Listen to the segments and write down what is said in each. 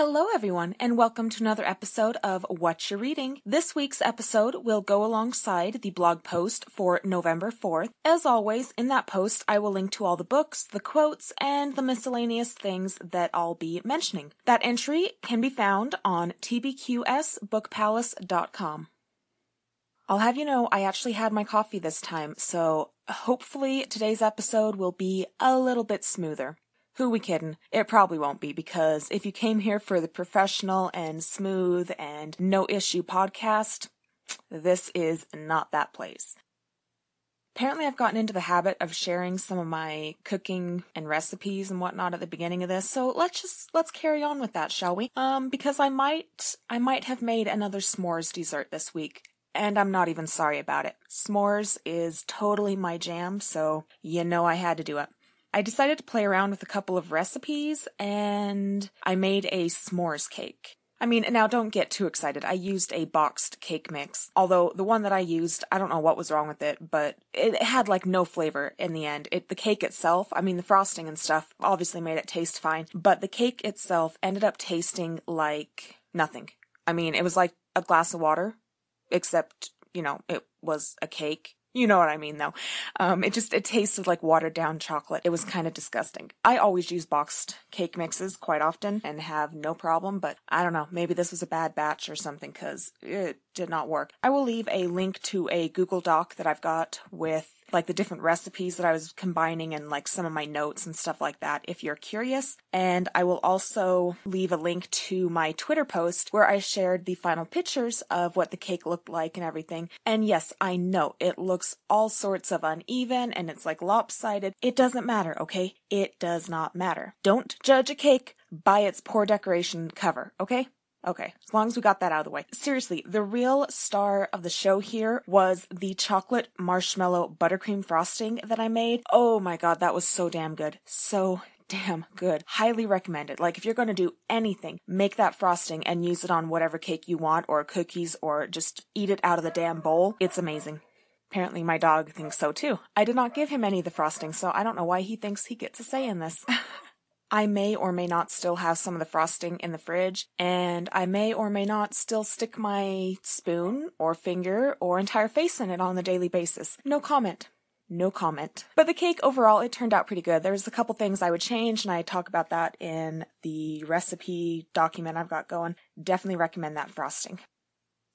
Hello, everyone, and welcome to another episode of What You're Reading. This week's episode will go alongside the blog post for November 4th. As always, in that post, I will link to all the books, the quotes, and the miscellaneous things that I'll be mentioning. That entry can be found on tbqsbookpalace.com. I'll have you know I actually had my coffee this time, so hopefully today's episode will be a little bit smoother. Who we kiddin'? It probably won't be because if you came here for the professional and smooth and no issue podcast, this is not that place. Apparently, I've gotten into the habit of sharing some of my cooking and recipes and whatnot at the beginning of this, so let's just let's carry on with that, shall we? Um, because I might I might have made another s'mores dessert this week, and I'm not even sorry about it. S'mores is totally my jam, so you know I had to do it. I decided to play around with a couple of recipes and I made a s'mores cake. I mean, now don't get too excited. I used a boxed cake mix. Although the one that I used, I don't know what was wrong with it, but it had like no flavor in the end. It the cake itself, I mean the frosting and stuff obviously made it taste fine, but the cake itself ended up tasting like nothing. I mean, it was like a glass of water except, you know, it was a cake you know what I mean, though. Um, it just it tasted like watered down chocolate. It was kind of disgusting. I always use boxed cake mixes quite often and have no problem, but I don't know. Maybe this was a bad batch or something because it did not work. I will leave a link to a Google Doc that I've got with like the different recipes that I was combining and like some of my notes and stuff like that if you're curious. And I will also leave a link to my Twitter post where I shared the final pictures of what the cake looked like and everything. And yes, I know it looks all sorts of uneven and it's like lopsided. It doesn't matter, okay? It does not matter. Don't judge a cake by its poor decoration cover, okay? Okay, as long as we got that out of the way. Seriously, the real star of the show here was the chocolate marshmallow buttercream frosting that I made. Oh my god, that was so damn good. So damn good. Highly recommended. Like if you're going to do anything, make that frosting and use it on whatever cake you want or cookies or just eat it out of the damn bowl. It's amazing. Apparently my dog thinks so too. I did not give him any of the frosting, so I don't know why he thinks he gets a say in this. I may or may not still have some of the frosting in the fridge, and I may or may not still stick my spoon or finger or entire face in it on a daily basis. No comment. No comment. But the cake overall, it turned out pretty good. There's a couple things I would change, and I talk about that in the recipe document I've got going. Definitely recommend that frosting.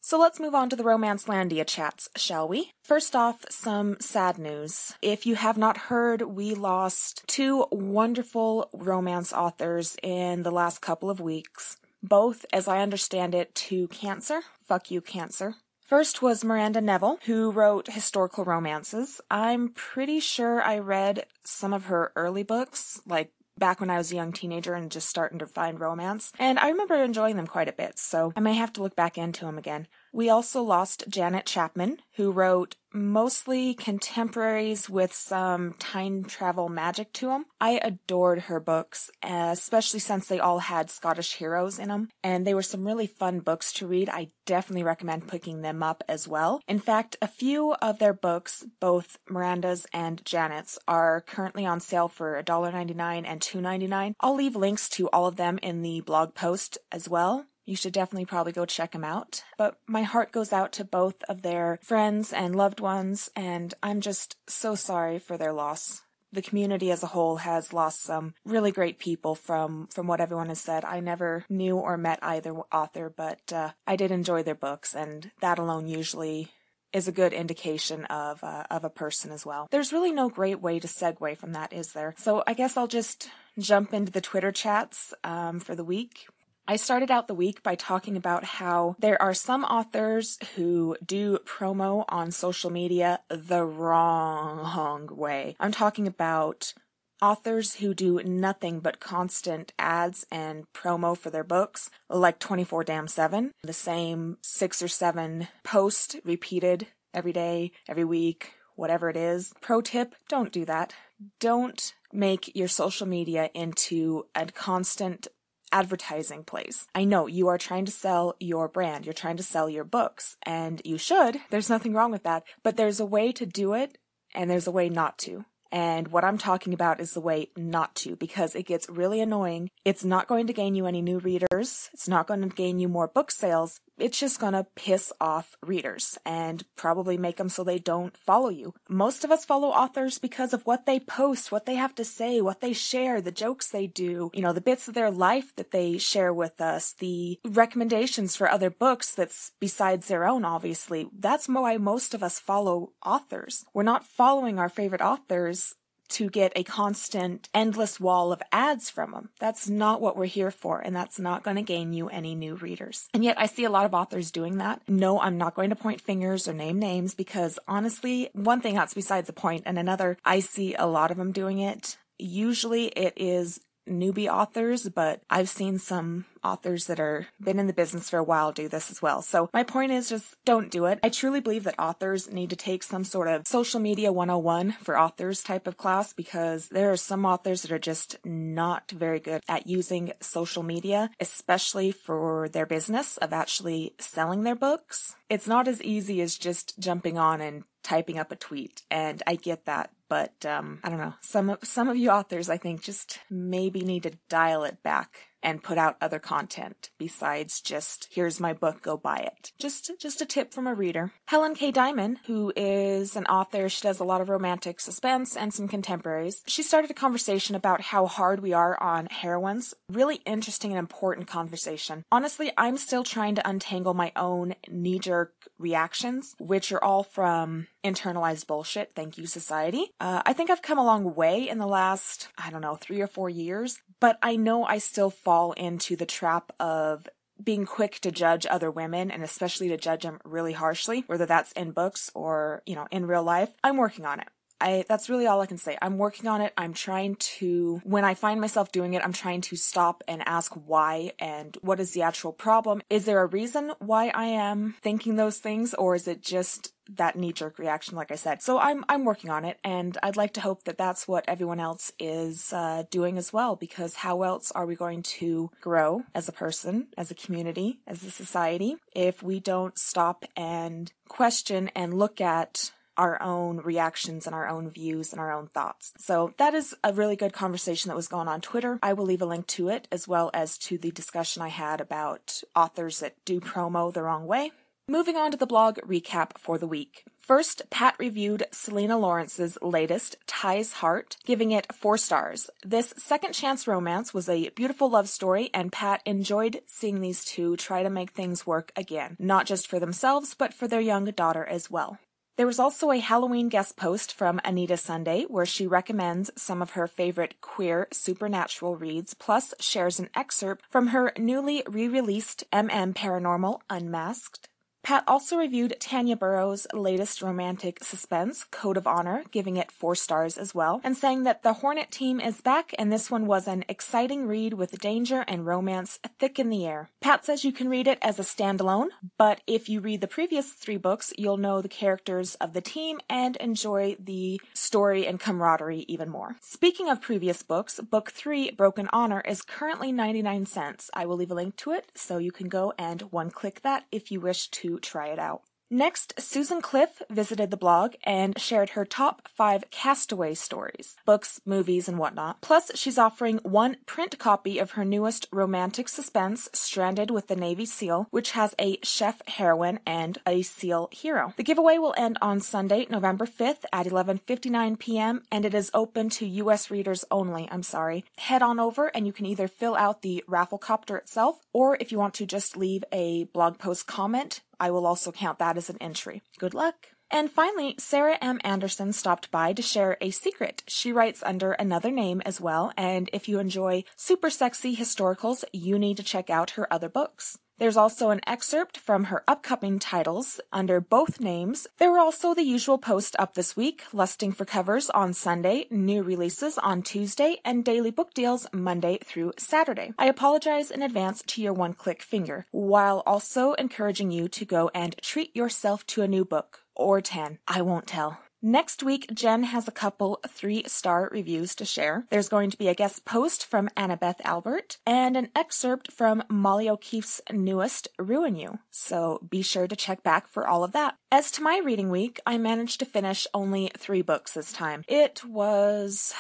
So let's move on to the Romance Landia chats, shall we? First off, some sad news. If you have not heard, we lost two wonderful romance authors in the last couple of weeks. Both, as I understand it, to cancer. Fuck you, cancer. First was Miranda Neville, who wrote historical romances. I'm pretty sure I read some of her early books, like back when I was a young teenager and just starting to find romance. And I remember enjoying them quite a bit, so I may have to look back into them again. We also lost Janet Chapman, who wrote mostly contemporaries with some time travel magic to them. I adored her books, especially since they all had Scottish heroes in them, and they were some really fun books to read. I definitely recommend picking them up as well. In fact, a few of their books, both Miranda's and Janet's, are currently on sale for $1.99 and $2.99. I'll leave links to all of them in the blog post as well. You should definitely probably go check them out. But my heart goes out to both of their friends and loved ones, and I'm just so sorry for their loss. The community as a whole has lost some really great people from from what everyone has said. I never knew or met either author, but uh, I did enjoy their books, and that alone usually is a good indication of uh, of a person as well. There's really no great way to segue from that, is there? So I guess I'll just jump into the Twitter chats um, for the week. I started out the week by talking about how there are some authors who do promo on social media the wrong way. I'm talking about authors who do nothing but constant ads and promo for their books, like 24 damn 7, the same six or seven posts repeated every day, every week, whatever it is. Pro tip, don't do that. Don't make your social media into a constant advertising place. I know you are trying to sell your brand, you're trying to sell your books, and you should. There's nothing wrong with that. But there's a way to do it, and there's a way not to. And what I'm talking about is the way not to because it gets really annoying. It's not going to gain you any new readers. It's not going to gain you more book sales. It's just going to piss off readers and probably make them so they don't follow you. Most of us follow authors because of what they post, what they have to say, what they share, the jokes they do, you know, the bits of their life that they share with us, the recommendations for other books that's besides their own, obviously. That's why most of us follow authors. We're not following our favorite authors to get a constant, endless wall of ads from them. That's not what we're here for, and that's not going to gain you any new readers. And yet, I see a lot of authors doing that. No, I'm not going to point fingers or name names because honestly, one thing that's besides the point, and another, I see a lot of them doing it. Usually, it is newbie authors, but I've seen some authors that are been in the business for a while do this as well. So my point is just don't do it. I truly believe that authors need to take some sort of social media 101 for authors type of class because there are some authors that are just not very good at using social media, especially for their business of actually selling their books. It's not as easy as just jumping on and typing up a tweet and I get that but um, I don't know. Some of some of you authors, I think, just maybe need to dial it back and put out other content besides just here's my book go buy it. Just just a tip from a reader. HelenKay Dimon who is an author she does a lot of romantic suspense and some contemporaries. She started a conversation about how hard we are on heroines. Really interesting and important conversation. Honestly i'm still trying to untangle my own knee-jerk reactions which are all from internalized bullshit. Thank you society. Uh, i think i've come a long way in the last i don't know three or four years but i know i still fall into the trap of being quick to judge other women and especially to judge them really harshly, whether that's in books or, you know, in real life. I'm working on it. I, that's really all I can say. I'm working on it. I'm trying to, when I find myself doing it, I'm trying to stop and ask why and what is the actual problem. Is there a reason why I am thinking those things or is it just that knee jerk reaction, like I said. So I'm I'm working on it, and I'd like to hope that that's what everyone else is uh, doing as well. Because how else are we going to grow as a person, as a community, as a society, if we don't stop and question and look at our own reactions and our own views and our own thoughts. So that is a really good conversation that was going on Twitter. I will leave a link to it as well as to the discussion I had about authors that do promo the wrong way. Moving on to the blog recap for the week. First, Pat reviewed Selena Laurence's latest, Ty's Heart, giving it four stars. This second chance romance was a beautiful love story, and Pat enjoyed seeing these two try to make things work again, not just for themselves, but for their young daughter as well. There was also a Halloween guest post from Anita Sunday where she recommends some of her favorite queer supernatural reads, plus shares an excerpt from her newly re released MM Paranormal Unmasked. Pat also reviewed Tonya Burrows' latest romantic suspense, Code of Honor, giving it four stars as well, and saying that the Hornet team is back and this one was an exciting read with danger and romance thick in the air. Pat says you can read it as a standalone, but if you read the previous three books, you'll know the characters of the team and enjoy the story and camaraderie even more. Speaking of previous books, book three, Broken Honor, is currently 99 cents. I will leave a link to it so you can go and one click that if you wish to try it out. Next, Susan Cliff visited the blog and shared her top five castaway stories, books, movies, and whatnot. Plus, she's offering one print copy of her newest romantic suspense, Stranded with the Navy SEAL, which has a chef heroine and a SEAL hero. The giveaway will end on Sunday, November 5th at 11:59 p.m. and it is open to U.S. readers only. I'm sorry. Head on over and you can either fill out the rafflecopter itself, or if you want to just leave a blog post comment I will also count that as an entry. Good luck! And finally, Sarah M. Anderson stopped by to share a secret. She writes under another name as well, and if you enjoy super sexy historicals, you need to check out her other books. There's also an excerpt from her upcoming titles under both names. There were also the usual posts up this week, lusting for covers on Sunday, new releases on Tuesday, and daily book deals Monday through Saturday. I apologize in advance to your one-click finger, while also encouraging you to go and treat yourself to a new book. Or 10. I won't tell. Next week, Jen has a couple three star reviews to share. There's going to be a guest post from Annabeth Albert and an excerpt from Molly O'Keefe's newest, Ruin You. So be sure to check back for all of that. As to my reading week, I managed to finish only three books this time. It was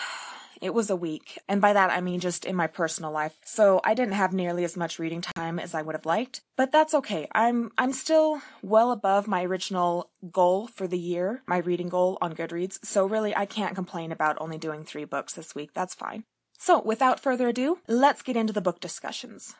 it was a week. And by that, I mean just in my personal life. So I didn't have nearly as much reading time as I would have liked. But that's okay. I'm, I'm still well above my original goal for the year, my reading goal on Goodreads. So really, I can't complain about only doing three books this week. That's fine. So without further ado, let's get into the book discussions.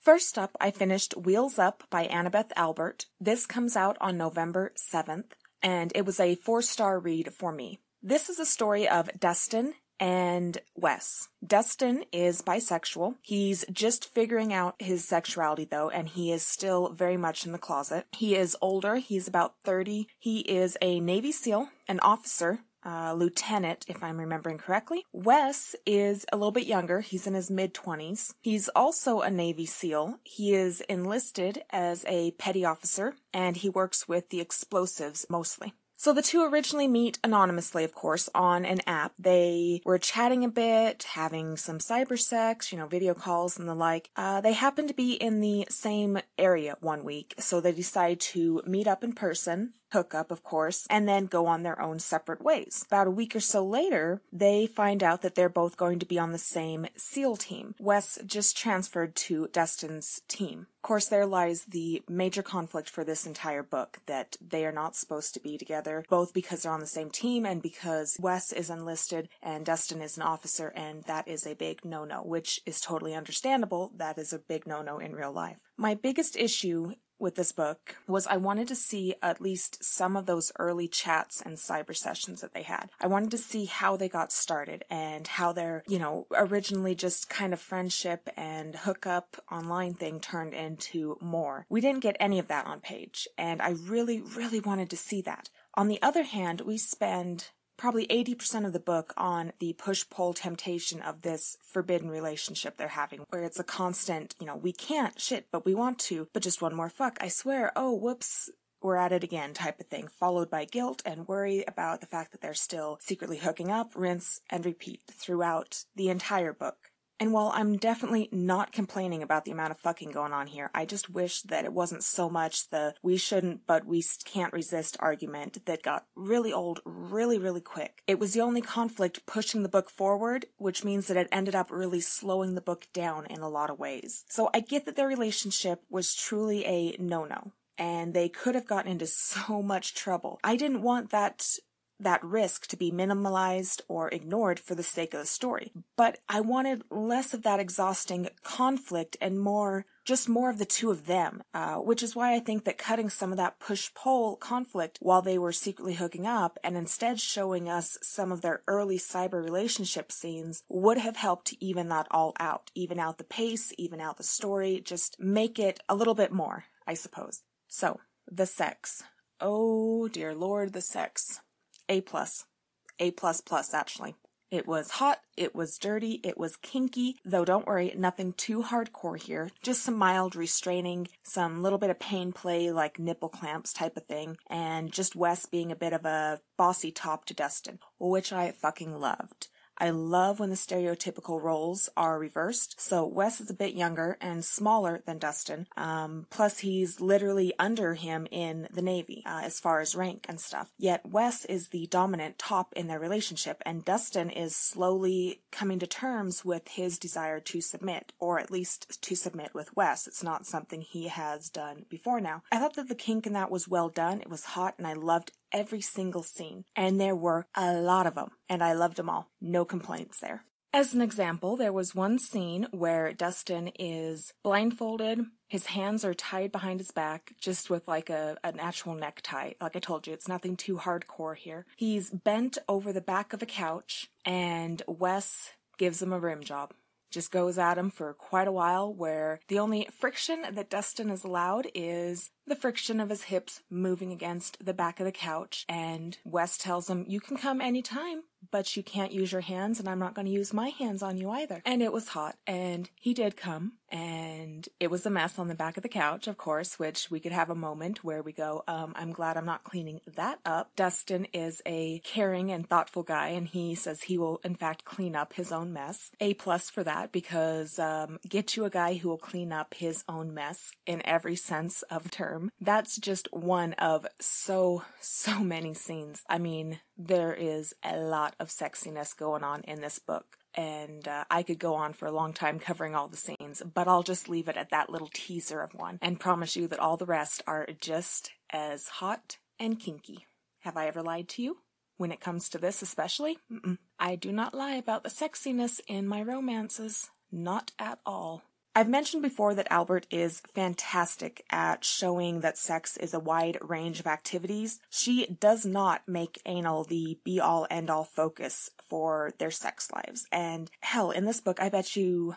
First up, I finished Wheels Up by Annabeth Albert. This comes out on November 7th, and it was a four star read for me. This is a story of Dustin and Wes. Dustin is bisexual. He's just figuring out his sexuality though, and he is still very much in the closet. He is older. He's about 30. He is a Navy SEAL, an officer, uh, lieutenant, if I'm remembering correctly. Wes is a little bit younger. He's in his mid 20s. He's also a Navy SEAL. He is enlisted as a petty officer and he works with the explosives mostly. So the two originally meet anonymously, of course, on an app. They were chatting a bit, having some cyber sex, you know, video calls and the like. Uh, they happened to be in the same area one week, so they decide to meet up in person hookup, of course, and then go on their own separate ways. About a week or so later, they find out that they're both going to be on the same SEAL team. Wes just transferred to Dustin's team. Of course, there lies the major conflict for this entire book that they are not supposed to be together, both because they're on the same team and because Wes is enlisted and Dustin is an officer, and that is a big no no, which is totally understandable. That is a big no no in real life. My biggest issue with this book was I wanted to see at least some of those early chats and cyber sessions that they had. I wanted to see how they got started and how their, you know, originally just kind of friendship and hookup online thing turned into more. We didn't get any of that on page, and I really, really wanted to see that. On the other hand, we spend probably 80% of the book on the push pull temptation of this forbidden relationship they're having, where it's a constant, you know, we can't, shit, but we want to, but just one more fuck, I swear, oh, whoops, we're at it again type of thing, followed by guilt and worry about the fact that they're still secretly hooking up, rinse and repeat throughout the entire book. And while I'm definitely not complaining about the amount of fucking going on here, I just wish that it wasn't so much the we shouldn't but we can't resist argument that got really old really, really quick. It was the only conflict pushing the book forward, which means that it ended up really slowing the book down in a lot of ways. So I get that their relationship was truly a no no and they could have gotten into so much trouble. I didn't want that that risk to be minimalized or ignored for the sake of the story. But I wanted less of that exhausting conflict and more, just more of the two of them, uh, which is why I think that cutting some of that push pull conflict while they were secretly hooking up and instead showing us some of their early cyber relationship scenes would have helped to even that all out, even out the pace, even out the story, just make it a little bit more, I suppose. So, the sex. Oh dear lord, the sex. A plus. A plus plus, actually. It was hot, it was dirty, it was kinky, though don't worry, nothing too hardcore here. Just some mild restraining, some little bit of pain play like nipple clamps type of thing, and just Wes being a bit of a bossy top to Dustin, which I fucking loved. I love when the stereotypical roles are reversed. So Wes is a bit younger and smaller than Dustin. Um, plus, he's literally under him in the Navy uh, as far as rank and stuff. Yet Wes is the dominant top in their relationship, and Dustin is slowly coming to terms with his desire to submit, or at least to submit with Wes. It's not something he has done before now. I thought that the kink in that was well done. It was hot, and I loved every single scene, and there were a lot of them, and I loved them all. No complaints there. As an example, there was one scene where Dustin is blindfolded, his hands are tied behind his back, just with like a an actual necktie. Like I told you, it's nothing too hardcore here. He's bent over the back of a couch, and Wes gives him a rim job just goes at him for quite a while where the only friction that Dustin is allowed is the friction of his hips moving against the back of the couch, and Wes tells him, You can come anytime, but you can't use your hands, and I'm not going to use my hands on you either. And it was hot, and he did come, and it was a mess on the back of the couch, of course, which we could have a moment where we go, um, I'm glad I'm not cleaning that up. Dustin is a caring and thoughtful guy, and he says he will, in fact, clean up his own mess. A plus for that, because um, get you a guy who will clean up his own mess in every sense of the term. That's just one of so, so many scenes. I mean, there is a lot of sexiness going on in this book. And uh, I could go on for a long time covering all the scenes, but I'll just leave it at that little teaser of one and promise you that all the rest are just as hot and kinky. Have I ever lied to you? When it comes to this, especially? Mm-mm. I do not lie about the sexiness in my romances. Not at all. I've mentioned before that Albert is fantastic at showing that sex is a wide range of activities. She does not make anal the be all end all focus for their sex lives. And hell, in this book, I bet you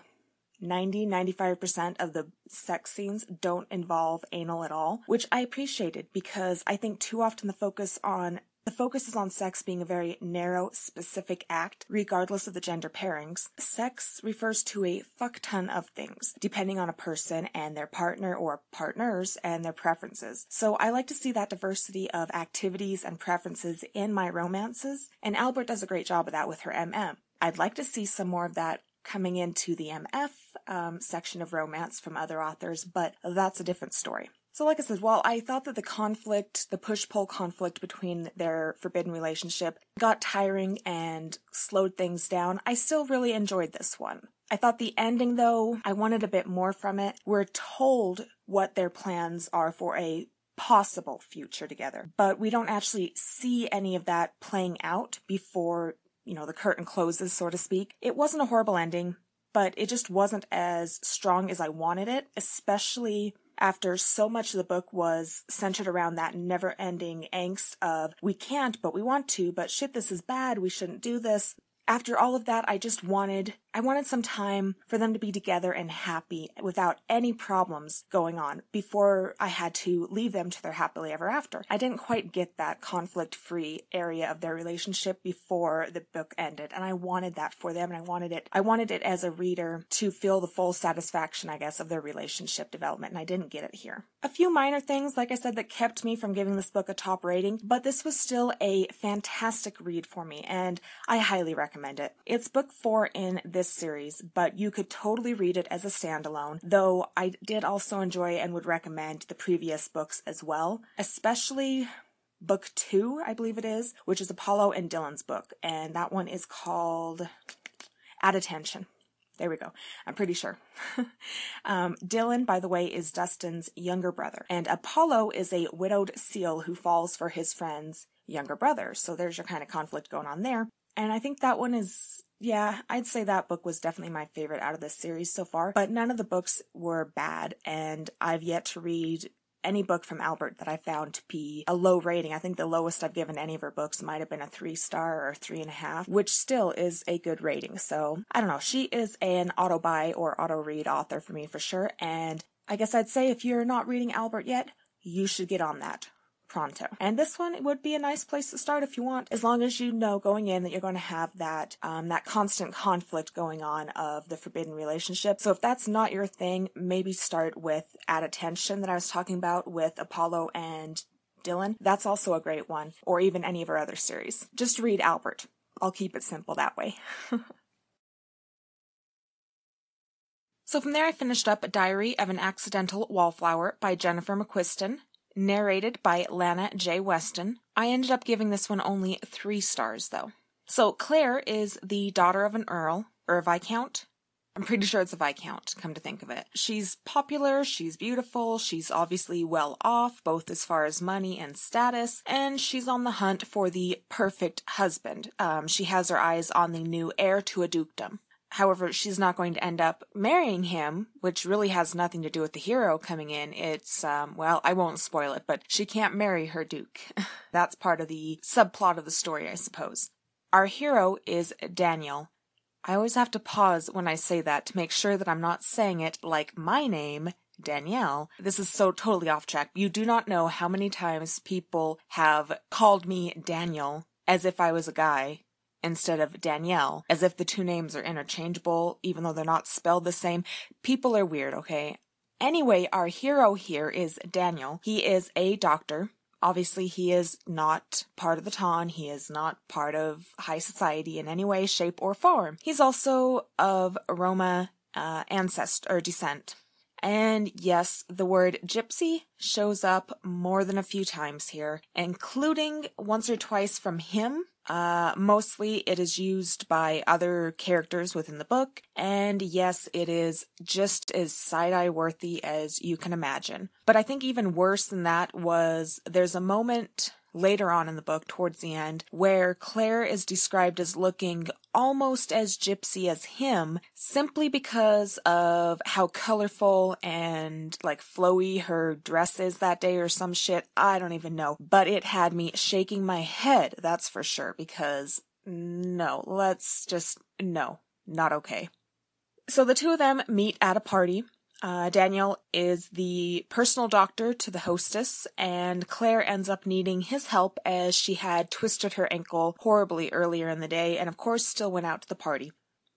90 95% of the sex scenes don't involve anal at all, which I appreciated because I think too often the focus on the focus is on sex being a very narrow, specific act, regardless of the gender pairings. Sex refers to a fuck ton of things, depending on a person and their partner or partners and their preferences. So I like to see that diversity of activities and preferences in my romances, and Albert does a great job of that with her MM. I'd like to see some more of that coming into the MF um, section of romance from other authors, but that's a different story. So, like I said, while I thought that the conflict, the push pull conflict between their forbidden relationship got tiring and slowed things down, I still really enjoyed this one. I thought the ending, though, I wanted a bit more from it. We're told what their plans are for a possible future together, but we don't actually see any of that playing out before, you know, the curtain closes, so to speak. It wasn't a horrible ending, but it just wasn't as strong as I wanted it, especially after so much of the book was centered around that never ending angst of we can't, but we want to, but shit, this is bad, we shouldn't do this. After all of that, I just wanted I wanted some time for them to be together and happy without any problems going on before I had to leave them to their happily ever after. I didn't quite get that conflict free area of their relationship before the book ended. And I wanted that for them. And I wanted it, I wanted it as a reader to feel the full satisfaction, I guess, of their relationship development. And I didn't get it here. A few minor things, like I said, that kept me from giving this book a top rating, but this was still a fantastic read for me. And I highly recommend it. It's book four in this this series, but you could totally read it as a standalone, though I did also enjoy and would recommend the previous books as well, especially book two, I believe it is, which is Apollo and Dylan's book, and that one is called At Attention. There we go. I'm pretty sure. um, Dylan, by the way, is Dustin's younger brother, and Apollo is a widowed seal who falls for his friend's younger brother. So there's your kind of conflict going on there. And I think that one is yeah, I'd say that book was definitely my favorite out of this series so far, but none of the books were bad, and I've yet to read any book from Albert that I found to be a low rating. I think the lowest I've given any of her books might have been a three star or three and a half, which still is a good rating. So I don't know. She is an auto buy or auto read author for me for sure. And I guess I'd say if you're not reading Albert yet, you should get on that pronto. And this one would be a nice place to start if you want, as long as you know going in that you're going to have that um, that constant conflict going on of the forbidden relationship. So if that's not your thing, maybe start with At Attention that I was talking about with Apollo and Dylan. That's also a great one, or even any of our other series. Just read Albert. I'll keep it simple that way. So from there, I finished up A Diary of an Accidental Wallflower by Jennifer McQuiston narrated by Lana J. Weston. I ended up giving this one only three stars, though. So, Claire is the daughter of an earl, or a viscount. I'm pretty sure it's a viscount, come to think of it. She's popular, she's beautiful, she's obviously well off, both as far as money and status, and she's on the hunt for the perfect husband. Um, she has her eyes on the new heir to a dukedom. However, she's not going to end up marrying him, which really has nothing to do with the hero coming in. It's, um, well, I won't spoil it, but she can't marry her duke. That's part of the subplot of the story, I suppose. Our hero is Daniel. I always have to pause when I say that to make sure that I'm not saying it like my name, Danielle. This is so totally off track. You do not know how many times people have called me Daniel as if I was a guy instead of Danielle, as if the two names are interchangeable, even though they're not spelled the same. People are weird, okay? Anyway, our hero here is Daniel. He is a doctor. Obviously, he is not part of the Ton. He is not part of high society in any way, shape, or form. He's also of Roma uh, ancestor or descent. And yes, the word gypsy shows up more than a few times here, including once or twice from him. Uh, mostly it is used by other characters within the book, and yes, it is just as side eye worthy as you can imagine. But I think even worse than that was there's a moment later on in the book, towards the end, where Claire is described as looking almost as gypsy as him simply because of how colorful and like flowy her dress is that day or some shit. I don't even know. But it had me shaking my head, that's for sure, because no, let's just, no, not okay. So the two of them meet at a party uh, Daniel is the personal doctor to the hostess, and Claire ends up needing his help as she had twisted her ankle horribly earlier in the day and, of course, still went out to the party.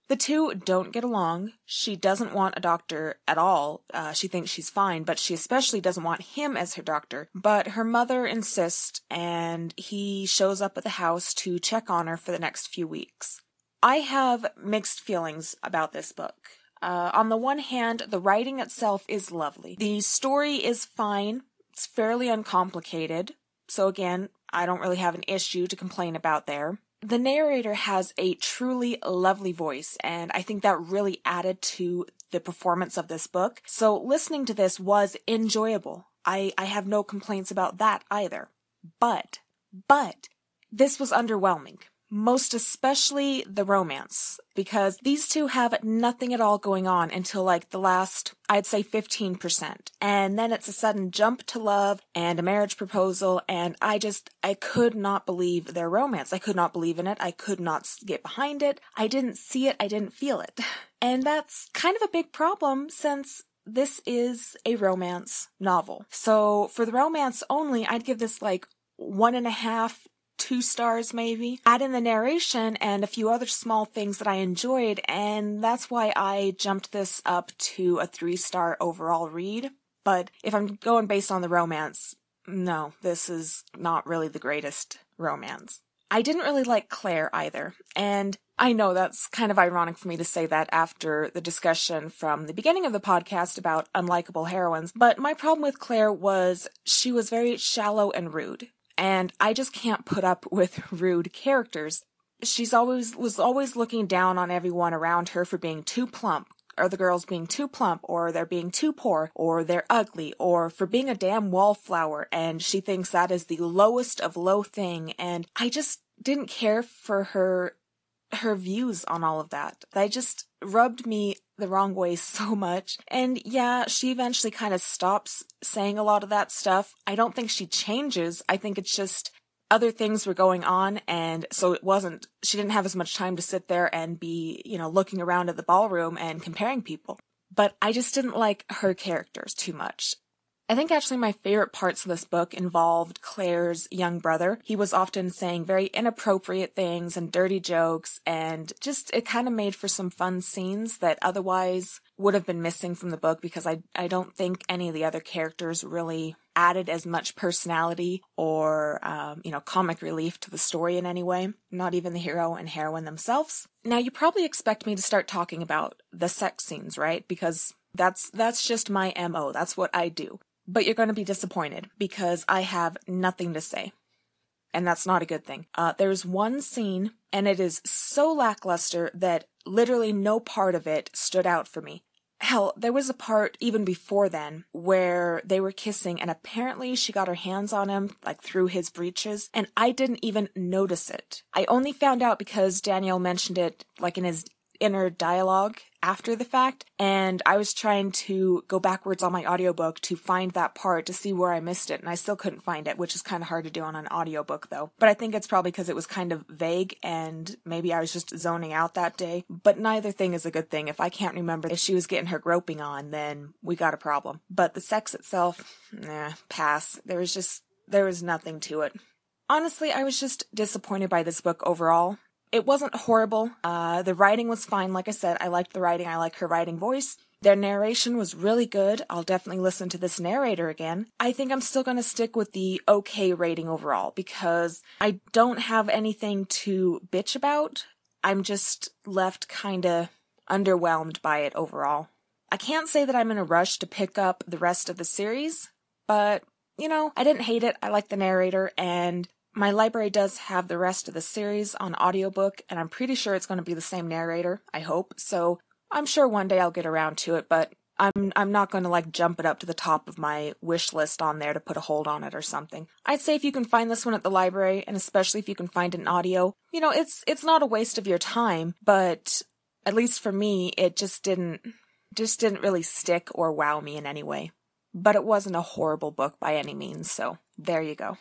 The two don't get along. She doesn't want a doctor at all. Uh, she thinks she's fine, but she especially doesn't want him as her doctor. But her mother insists, and he shows up at the house to check on her for the next few weeks. I have mixed feelings about this book. Uh, on the one hand, the writing itself is lovely. The story is fine. It's fairly uncomplicated. So again, I don't really have an issue to complain about there. The narrator has a truly lovely voice, and I think that really added to the performance of this book. So listening to this was enjoyable. I, I have no complaints about that either. But, but, this was underwhelming most especially the romance, because these two have nothing at all going on until like the last, I'd say 15%. And then it's a sudden jump to love and a marriage proposal, and I just, I could not believe their romance. I could not believe in it. I could not get behind it. I didn't see it. I didn't feel it. And that's kind of a big problem since this is a romance novel. So for the romance only, I'd give this like one and a half two stars maybe. Add in the narration and a few other small things that I enjoyed, and that's why I jumped this up to a three star overall read. But if I'm going based on the romance, no, this is not really the greatest romance. I didn't really like Claire either, and I know that's kind of ironic for me to say that after the discussion from the beginning of the podcast about unlikable heroines, but my problem with Claire was she was very shallow and rude and I just can't put up with rude characters. She's always was always looking down on everyone around her for being too plump, or the girls being too plump, or they're being too poor, or they're ugly, or for being a damn wallflower, and she thinks that is the lowest of low thing, and I just didn't care for her her views on all of that. They just rubbed me the wrong way so much. And yeah, she eventually kind of stops saying a lot of that stuff. I don't think she changes. I think it's just other things were going on and so it wasn't she didn't have as much time to sit there and be, you know, looking around at the ballroom and comparing people. But I just didn't like her characters too much. I think actually my favorite parts of this book involved Claire's young brother. He was often saying very inappropriate things and dirty jokes, and just it kind of made for some fun scenes that otherwise would have been missing from the book because I, I don't think any of the other characters really added as much personality or, um, you know, comic relief to the story in any way. Not even the hero and heroine themselves. Now, you probably expect me to start talking about the sex scenes, right? Because that's that's just my MO. That's what I do but you're going to be disappointed because I have nothing to say. And that's not a good thing. Uh, there's one scene, and it is so lackluster that literally no part of it stood out for me. Hell, there was a part even before then where they were kissing, and apparently she got her hands on him, like through his breeches, and I didn't even notice it. I only found out because Daniel mentioned it, like in his inner dialogue after the fact, and I was trying to go backwards on my audiobook to find that part to see where I missed it, and I still couldn't find it, which is kind of hard to do on an audiobook though. But I think it's probably because it was kind of vague and maybe I was just zoning out that day. But neither thing is a good thing. If I can't remember if she was getting her groping on, then we got a problem. But the sex itself, nah, pass. There was just, there was nothing to it. Honestly, I was just disappointed by this book overall. It wasn't horrible. Uh, the writing was fine. Like I said, I liked the writing. I like her writing voice. Their narration was really good. I'll definitely listen to this narrator again. I think I'm still going to stick with the okay rating overall because I don't have anything to bitch about. I'm just left kind of underwhelmed by it overall. I can't say that I'm in a rush to pick up the rest of the series, but you know, I didn't hate it. I like the narrator and my library does have the rest of the series on audiobook, and I'm pretty sure it's going to be the same narrator, I hope. So I'm sure one day I'll get around to it, but I'm I'm not going to like jump it up to the top of my wish list on there to put a hold on it or something. I'd say if you can find this one at the library and especially if you can find an audio, you know, it's it's not a waste of your time, but at least for me, it just didn't just didn't really stick or wow me in any way. But it wasn't a horrible book by any means, so there you go.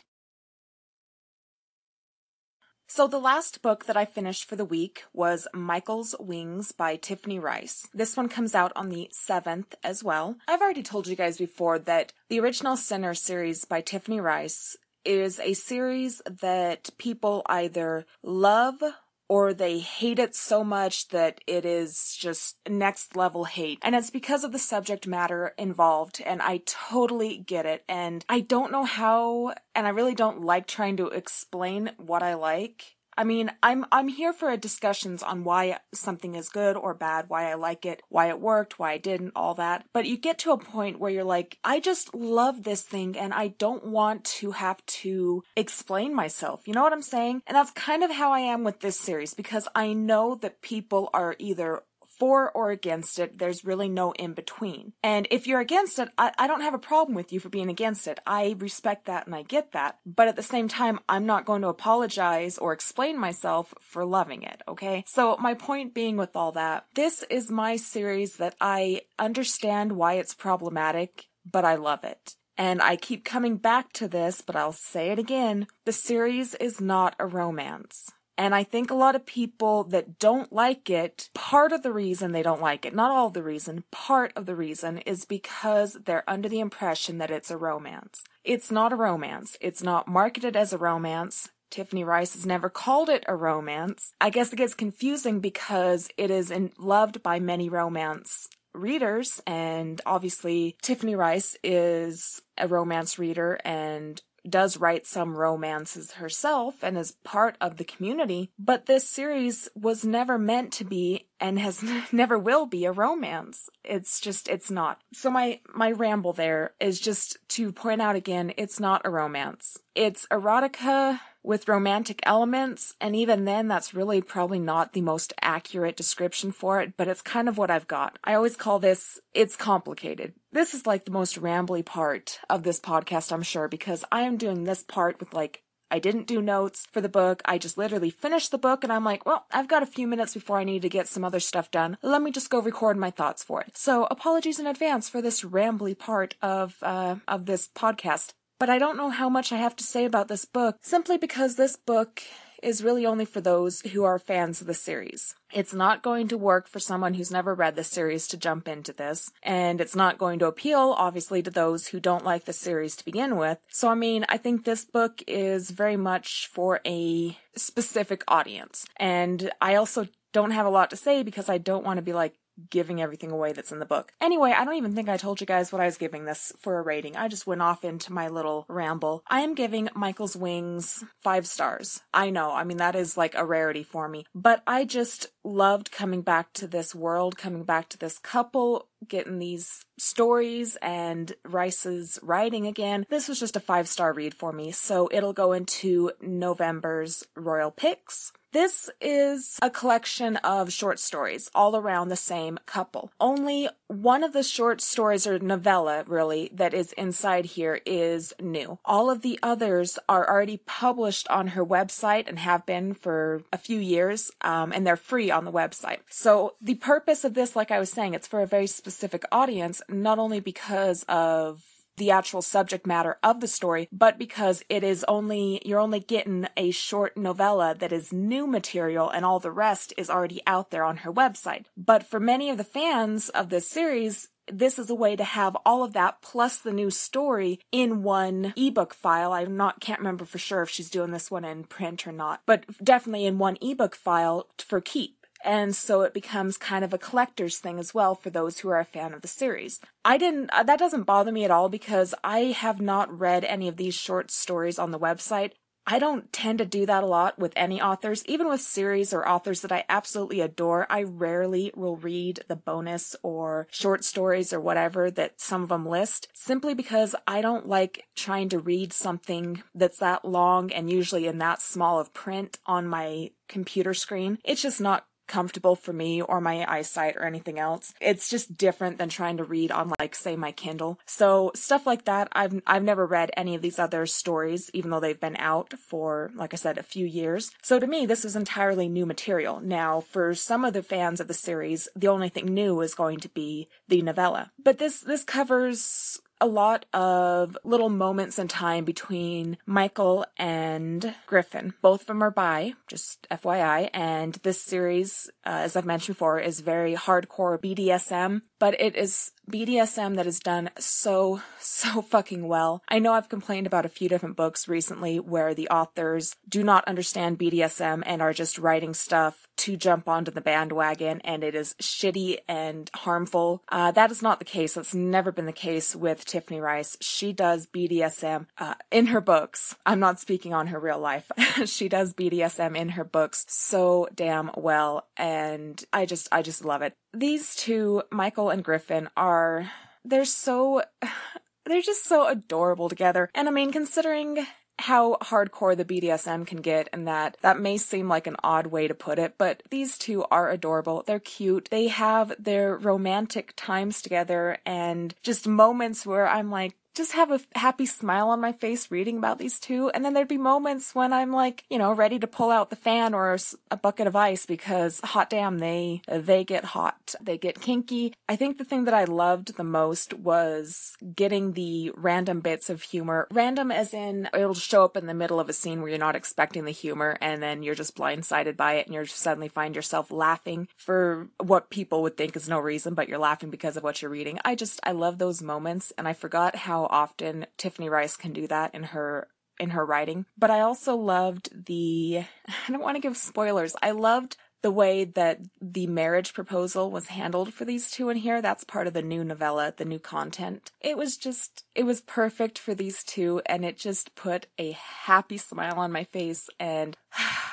So, the last book that I finished for the week was Michael's Wings by Tiffany Reisz. This one comes out on the 7th as well. I've already told you guys before that the original Sinner series by Tiffany Reisz is a series that people either love or they hate it so much that it is just next level hate. And it's because of the subject matter involved, and I totally get it. And I don't know how, and I really don't like trying to explain what I like I mean, I'm I'm here for discussions on why something is good or bad, why I like it, why it worked, why I didn't, all that. But you get to a point where you're like, I just love this thing and I don't want to have to explain myself. You know what I'm saying? And that's kind of how I am with this series because I know that people are either for or against it. There's really no in between. And if you're against it, I, I don't have a problem with you for being against it. I respect that and I get that. But at the same time, I'm not going to apologize or explain myself for loving it, okay? So my point being with all that, this is my series that I understand why it's problematic, but I love it. And I keep coming back to this, but I'll say it again. The series is not a romance. And I think a lot of people that don't like it, part of the reason they don't like it, not all the reason, part of the reason is because they're under the impression that it's a romance. It's not a romance. It's not marketed as a romance. Tiffany Reisz has never called it a romance. I guess it gets confusing because it is in, loved by many romance readers, and obviously Tiffany Reisz is a romance reader and does write some romances herself and is part of the community, but this series was never meant to be and has never will be a romance. It's just it's not. So my my ramble there is just to point out again, it's not a romance. It's erotica with romantic elements, and even then, that's really probably not the most accurate description for it, but it's kind of what I've got. I always call this, it's complicated. This is like the most rambly part of this podcast, I'm sure, because I am doing this part with like I didn't do notes for the book. I just literally finished the book and I'm like, well, I've got a few minutes before I need to get some other stuff done. Let me just go record my thoughts for it. So apologies in advance for this rambly part of, uh, of this podcast. But I don't know how much I have to say about this book simply because this book is really only for those who are fans of the series. It's not going to work for someone who's never read the series to jump into this, and it's not going to appeal, obviously, to those who don't like the series to begin with. So, I mean, I think this book is very much for a specific audience. And I also don't have a lot to say because I don't want to be like, giving everything away that's in the book. Anyway, I don't even think I told you guys what I was giving this for a rating. I just went off into my little ramble. I am giving Michael's Wings five stars. I know, I mean, that is like a rarity for me, but I just loved coming back to this world, coming back to this couple, getting these stories and Reisz's writing again. This was just a five star read for me, so it'll go into November's Royal Picks. This is a collection of short stories all around the same couple. Only one of the short stories or novella really that is inside here is new. All of the others are already published on her website and have been for a few years, um, and they're free on the website. So the purpose of this, like I was saying, it's for a very specific audience, not only because of the actual subject matter of the story, but because it is only, you're only getting a short novella that is new material and all the rest is already out there on her website. But for many of the fans of this series, this is a way to have all of that plus the new story in one ebook file. I not can't remember for sure if she's doing this one in print or not, but definitely in one ebook file for keep. And so it becomes kind of a collector's thing as well for those who are a fan of the series. I didn't, uh, that doesn't bother me at all because I have not read any of these short stories on the website. I don't tend to do that a lot with any authors, even with series or authors that I absolutely adore. I rarely will read the bonus or short stories or whatever that some of them list simply because I don't like trying to read something that's that long and usually in that small of print on my computer screen. It's just not comfortable for me or my eyesight or anything else. It's just different than trying to read on like say my Kindle. So stuff like that I've I've never read any of these other stories even though they've been out for like I said a few years. So to me this is entirely new material. Now for some of the fans of the series the only thing new is going to be the novella. But this this covers a lot of little moments in time between Michael and Griffin. Both of them are bi, just FYI, and this series, uh, as I've mentioned before, is very hardcore BDSM, but it is BDSM that is done so, so fucking well. I know I've complained about a few different books recently where the authors do not understand BDSM and are just writing stuff to jump onto the bandwagon and it is shitty and harmful. Uh, that is not the case. That's never been the case with Tiffany Reisz. She does BDSM uh, in her books. I'm not speaking on her real life. she does BDSM in her books so damn well and I just I just love it. These two, Michael and Griffin, are they're so they're just so adorable together. And I mean, considering how hardcore the BDSM can get and that that may seem like an odd way to put it, but these two are adorable. They're cute. They have their romantic times together and just moments where I'm like, just have a happy smile on my face reading about these two. And then there'd be moments when I'm like, you know, ready to pull out the fan or a bucket of ice because hot damn, they, they get hot. They get kinky. I think the thing that I loved the most was getting the random bits of humor. Random as in it'll show up in the middle of a scene where you're not expecting the humor and then you're just blindsided by it and you suddenly find yourself laughing for what people would think is no reason, but you're laughing because of what you're reading. I just, I love those moments and I forgot how often Tiffany Reisz can do that in her in her writing. But I also loved the I don't want to give spoilers. I loved the way that the marriage proposal was handled for these two in here. That's part of the new novella, the new content. It was just, it was perfect for these two, and it just put a happy smile on my face. And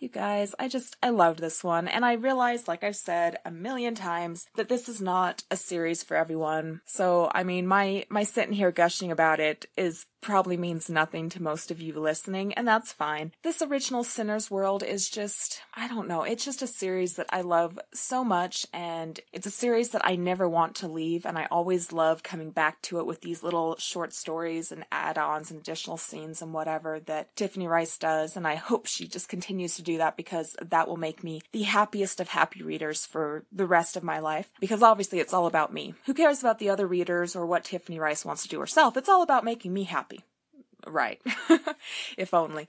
You guys, I just, I loved this one. And I realized, like I've said a million times, that this is not a series for everyone. So, I mean, my, my sitting here gushing about it is probably means nothing to most of you listening, and that's fine. This original Sinner's World is just, I don't know, it's just a series that I love so much, and it's a series that I never want to leave, and I always love coming back to it with these little short stories and add ons and additional scenes and whatever that Tiffany Reisz does, and I hope she just continues to do that because that will make me the happiest of happy readers for the rest of my life. Because obviously it's all about me. Who cares about the other readers or what Tiffany Reisz wants to do herself? It's all about making me happy. Right. if only.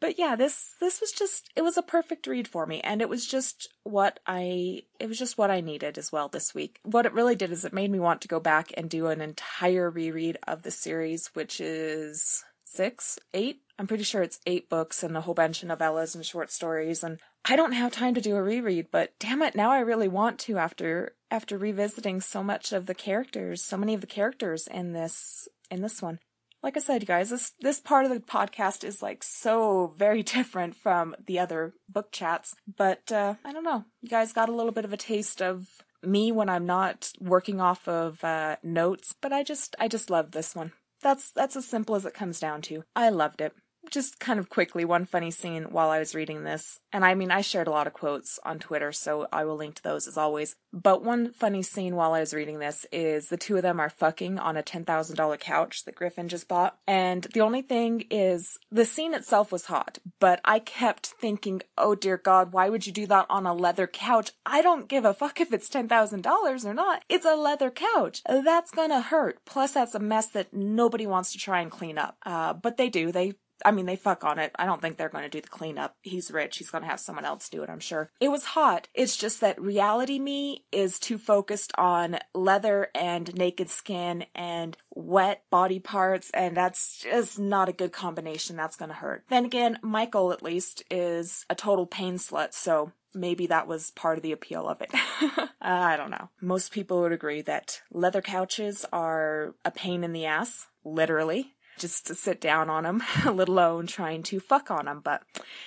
But yeah, this this was just it was a perfect read for me and it was just what I it was just what I needed as well this week. What it really did is it made me want to go back and do an entire reread of the series, which is six, eight. I'm pretty sure it's eight books and a whole bunch of novellas and short stories. And I don't have time to do a reread, but damn it, now I really want to after after revisiting so much of the characters, so many of the characters in this in this one. Like I said, guys, this this part of the podcast is like so very different from the other book chats. But uh, I don't know, you guys got a little bit of a taste of me when I'm not working off of uh, notes. But I just I just love this one. That's that's as simple as it comes down to. I loved it. Just kind of quickly, one funny scene while I was reading this, and I mean, I shared a lot of quotes on Twitter, so I will link to those as always. But one funny scene while I was reading this is the two of them are fucking on a $10,000 couch that Griffin just bought. And the only thing is, the scene itself was hot, but I kept thinking, oh dear God, why would you do that on a leather couch? I don't give a fuck if it's $10,000 or not. It's a leather couch. That's gonna hurt. Plus, that's a mess that nobody wants to try and clean up. Uh, but they do. They I mean, they fuck on it. I don't think they're going to do the cleanup. He's rich. He's going to have someone else do it, I'm sure. It was hot. It's just that reality me is too focused on leather and naked skin and wet body parts, and that's just not a good combination. That's going to hurt. Then again, Michael, at least, is a total pain slut, so maybe that was part of the appeal of it. I don't know. Most people would agree that leather couches are a pain in the ass, literally just to sit down on them, let alone trying to fuck on them. But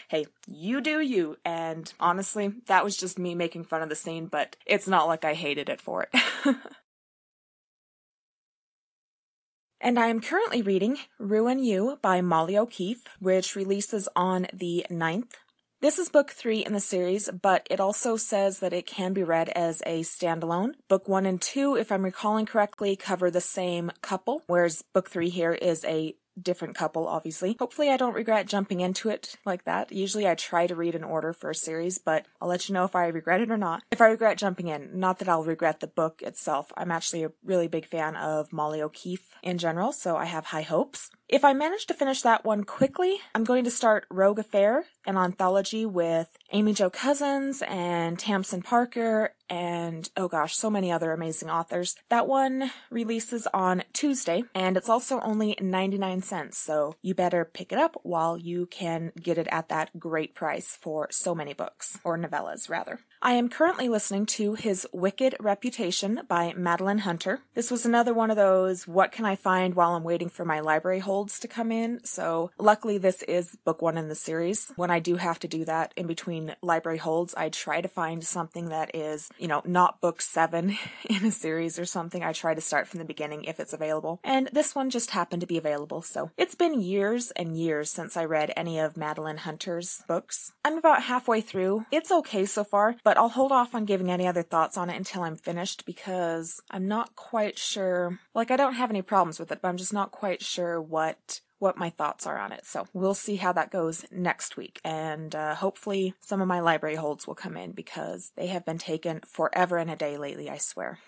hey, you do you. And honestly, that was just me making fun of the scene, but it's not like I hated it for it. and I am currently reading Ruin You by Molly O'Keefe, which releases on the 9th. This is book three in the series, but it also says that it can be read as a standalone. Book one and two, if I'm recalling correctly, cover the same couple, whereas book three here is a different couple, obviously. Hopefully, I don't regret jumping into it like that. Usually, I try to read in order for a series, but I'll let you know if I regret it or not. If I regret jumping in, not that I'll regret the book itself. I'm actually a really big fan of Molly O'Keefe in general, so I have high hopes. If I manage to finish that one quickly, I'm going to start Rogue Affair, an anthology with Amy Jo Cousins and Tamsin Parker and oh gosh, so many other amazing authors. That one releases on Tuesday and it's also only 99 cents, so you better pick it up while you can get it at that great price for so many books, or novellas rather. I am currently listening to his Wicked Reputation by Madeline Hunter. This was another one of those, what can I find while I'm waiting for my library holds to come in? So luckily this is book one in the series. When I do have to do that in between library holds, I try to find something that is, you know, not book seven in a series or something. I try to start from the beginning if it's available. And this one just happened to be available. So it's been years and years since I read any of Madeline Hunter's books. I'm about halfway through. It's okay so far, but but I'll hold off on giving any other thoughts on it until I'm finished because I'm not quite sure. Like, I don't have any problems with it, but I'm just not quite sure what what my thoughts are on it. So we'll see how that goes next week. And uh, hopefully, some of my library holds will come in because they have been taken forever and a day lately, I swear.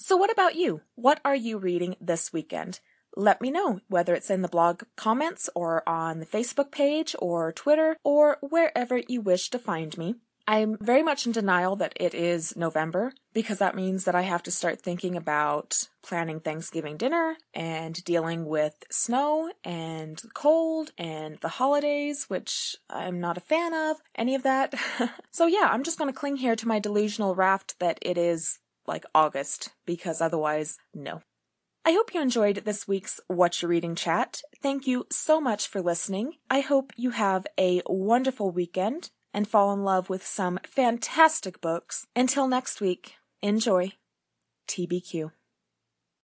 So, what about you? What are you reading this weekend? Let me know whether it's in the blog comments or on the Facebook page or Twitter or wherever you wish to find me. I'm very much in denial that it is November because that means that I have to start thinking about planning Thanksgiving dinner and dealing with snow and cold and the holidays, which I'm not a fan of, any of that. so yeah, I'm just going to cling here to my delusional raft that it is like August because otherwise, no. I hope you enjoyed this week's What You're Reading chat. Thank you so much for listening. I hope you have a wonderful weekend and fall in love with some fantastic books. Until next week, enjoy. TBQ.